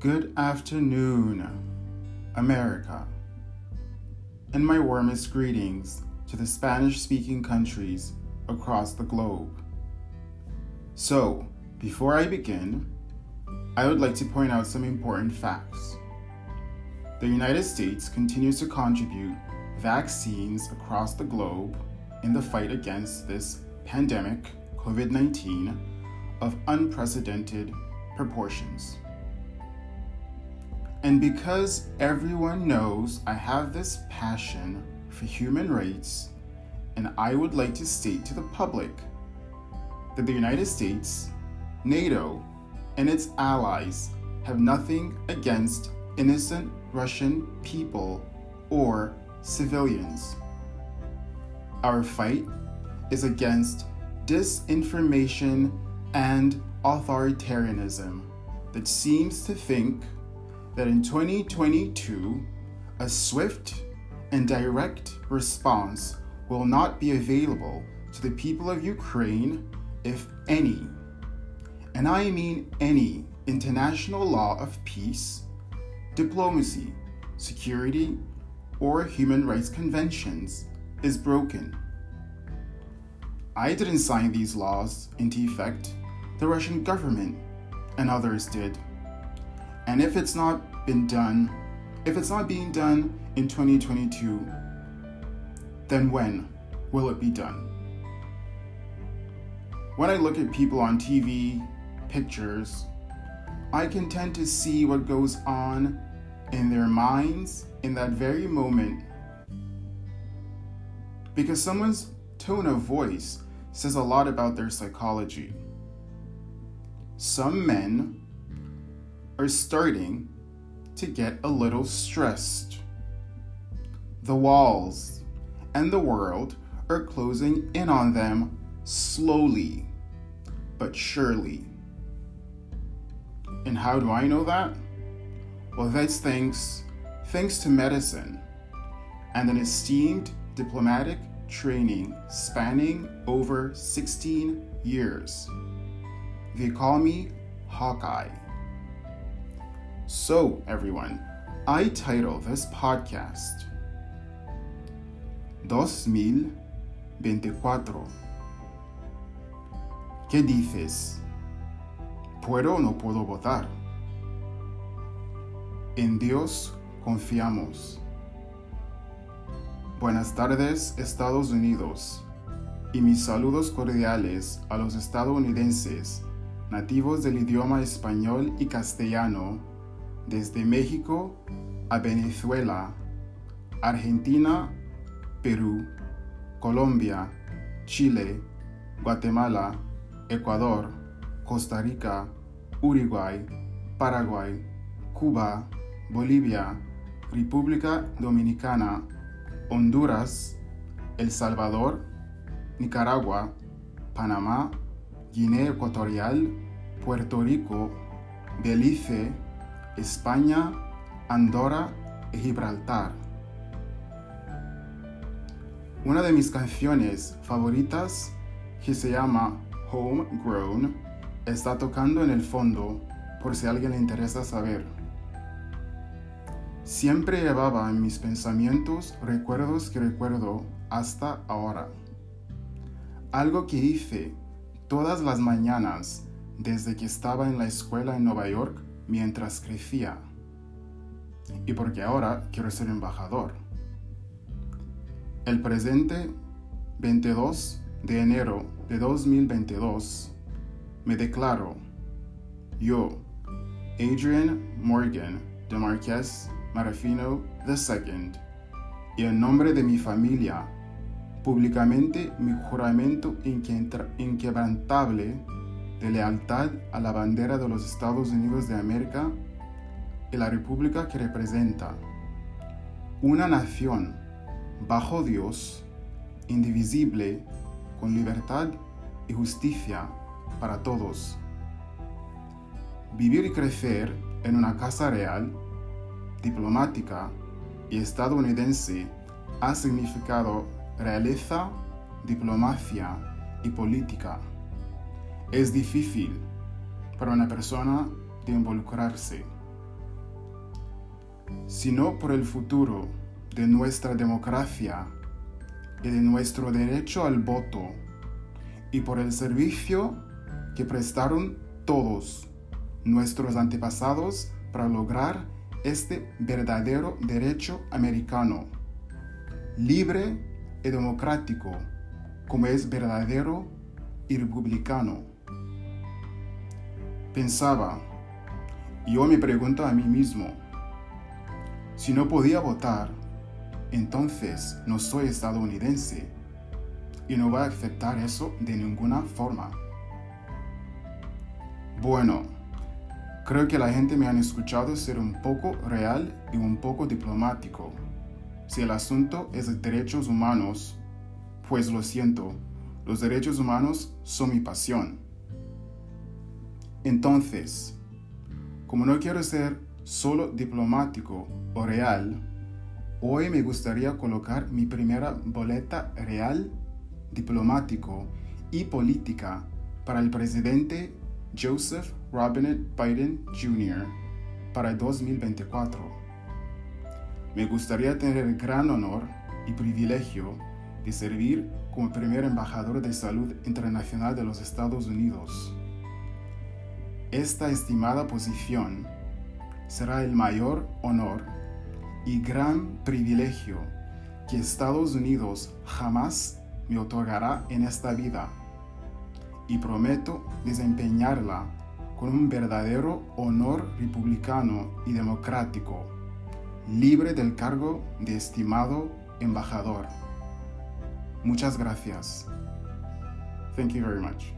Good afternoon, America, and my warmest greetings to the Spanish speaking countries across the globe. So, before I begin, I would like to point out some important facts. The United States continues to contribute vaccines across the globe in the fight against this pandemic, COVID 19, of unprecedented proportions. And because everyone knows I have this passion for human rights, and I would like to state to the public that the United States, NATO, and its allies have nothing against innocent Russian people or civilians. Our fight is against disinformation and authoritarianism that seems to think that in 2022, a swift and direct response will not be available to the people of Ukraine if any, and I mean any, international law of peace, diplomacy, security, or human rights conventions is broken. I didn't sign these laws into effect, the Russian government and others did. And if it's not been done, if it's not being done in 2022, then when will it be done? When I look at people on TV, pictures, I can tend to see what goes on in their minds in that very moment. Because someone's tone of voice says a lot about their psychology. Some men are starting to get a little stressed. The walls and the world are closing in on them slowly but surely. And how do I know that? Well, that's thanks thanks to medicine and an esteemed diplomatic training spanning over 16 years. They call me Hawkeye. So, everyone, I title this podcast 2024. ¿Qué dices? ¿Puedo o no puedo votar? En Dios confiamos. Buenas tardes, Estados Unidos, y mis saludos cordiales a los estadounidenses nativos del idioma español y castellano desde México a Venezuela, Argentina, Perú, Colombia, Chile, Guatemala, Ecuador, Costa Rica, Uruguay, Paraguay, Cuba, Bolivia, República Dominicana, Honduras, El Salvador, Nicaragua, Panamá, Guinea Ecuatorial, Puerto Rico, Belice, España, Andorra y Gibraltar. Una de mis canciones favoritas, que se llama Homegrown, está tocando en el fondo por si a alguien le interesa saber. Siempre llevaba en mis pensamientos recuerdos que recuerdo hasta ahora. Algo que hice todas las mañanas desde que estaba en la escuela en Nueva York mientras crecía. Y porque ahora quiero ser embajador. El presente 22 de enero de 2022 me declaro yo, Adrian Morgan de Marquez Marafino II, y en nombre de mi familia, públicamente mi juramento inquebrantable de lealtad a la bandera de los Estados Unidos de América y la república que representa una nación bajo Dios, indivisible, con libertad y justicia para todos. Vivir y crecer en una casa real, diplomática y estadounidense ha significado realeza, diplomacia y política. Es difícil para una persona de involucrarse, sino por el futuro de nuestra democracia y de nuestro derecho al voto y por el servicio que prestaron todos nuestros antepasados para lograr este verdadero derecho americano, libre y democrático, como es verdadero y republicano. Pensaba, yo me pregunto a mí mismo, si no podía votar, entonces no soy estadounidense y no voy a aceptar eso de ninguna forma. Bueno, creo que la gente me han escuchado ser un poco real y un poco diplomático. Si el asunto es de derechos humanos, pues lo siento, los derechos humanos son mi pasión. Entonces, como no quiero ser solo diplomático o real, hoy me gustaría colocar mi primera boleta real, diplomático y política para el presidente Joseph Robinette Biden Jr. para el 2024. Me gustaría tener el gran honor y privilegio de servir como primer embajador de salud internacional de los Estados Unidos. Esta estimada posición será el mayor honor y gran privilegio que Estados Unidos jamás me otorgará en esta vida y prometo desempeñarla con un verdadero honor republicano y democrático, libre del cargo de estimado embajador. Muchas gracias. Thank you very much.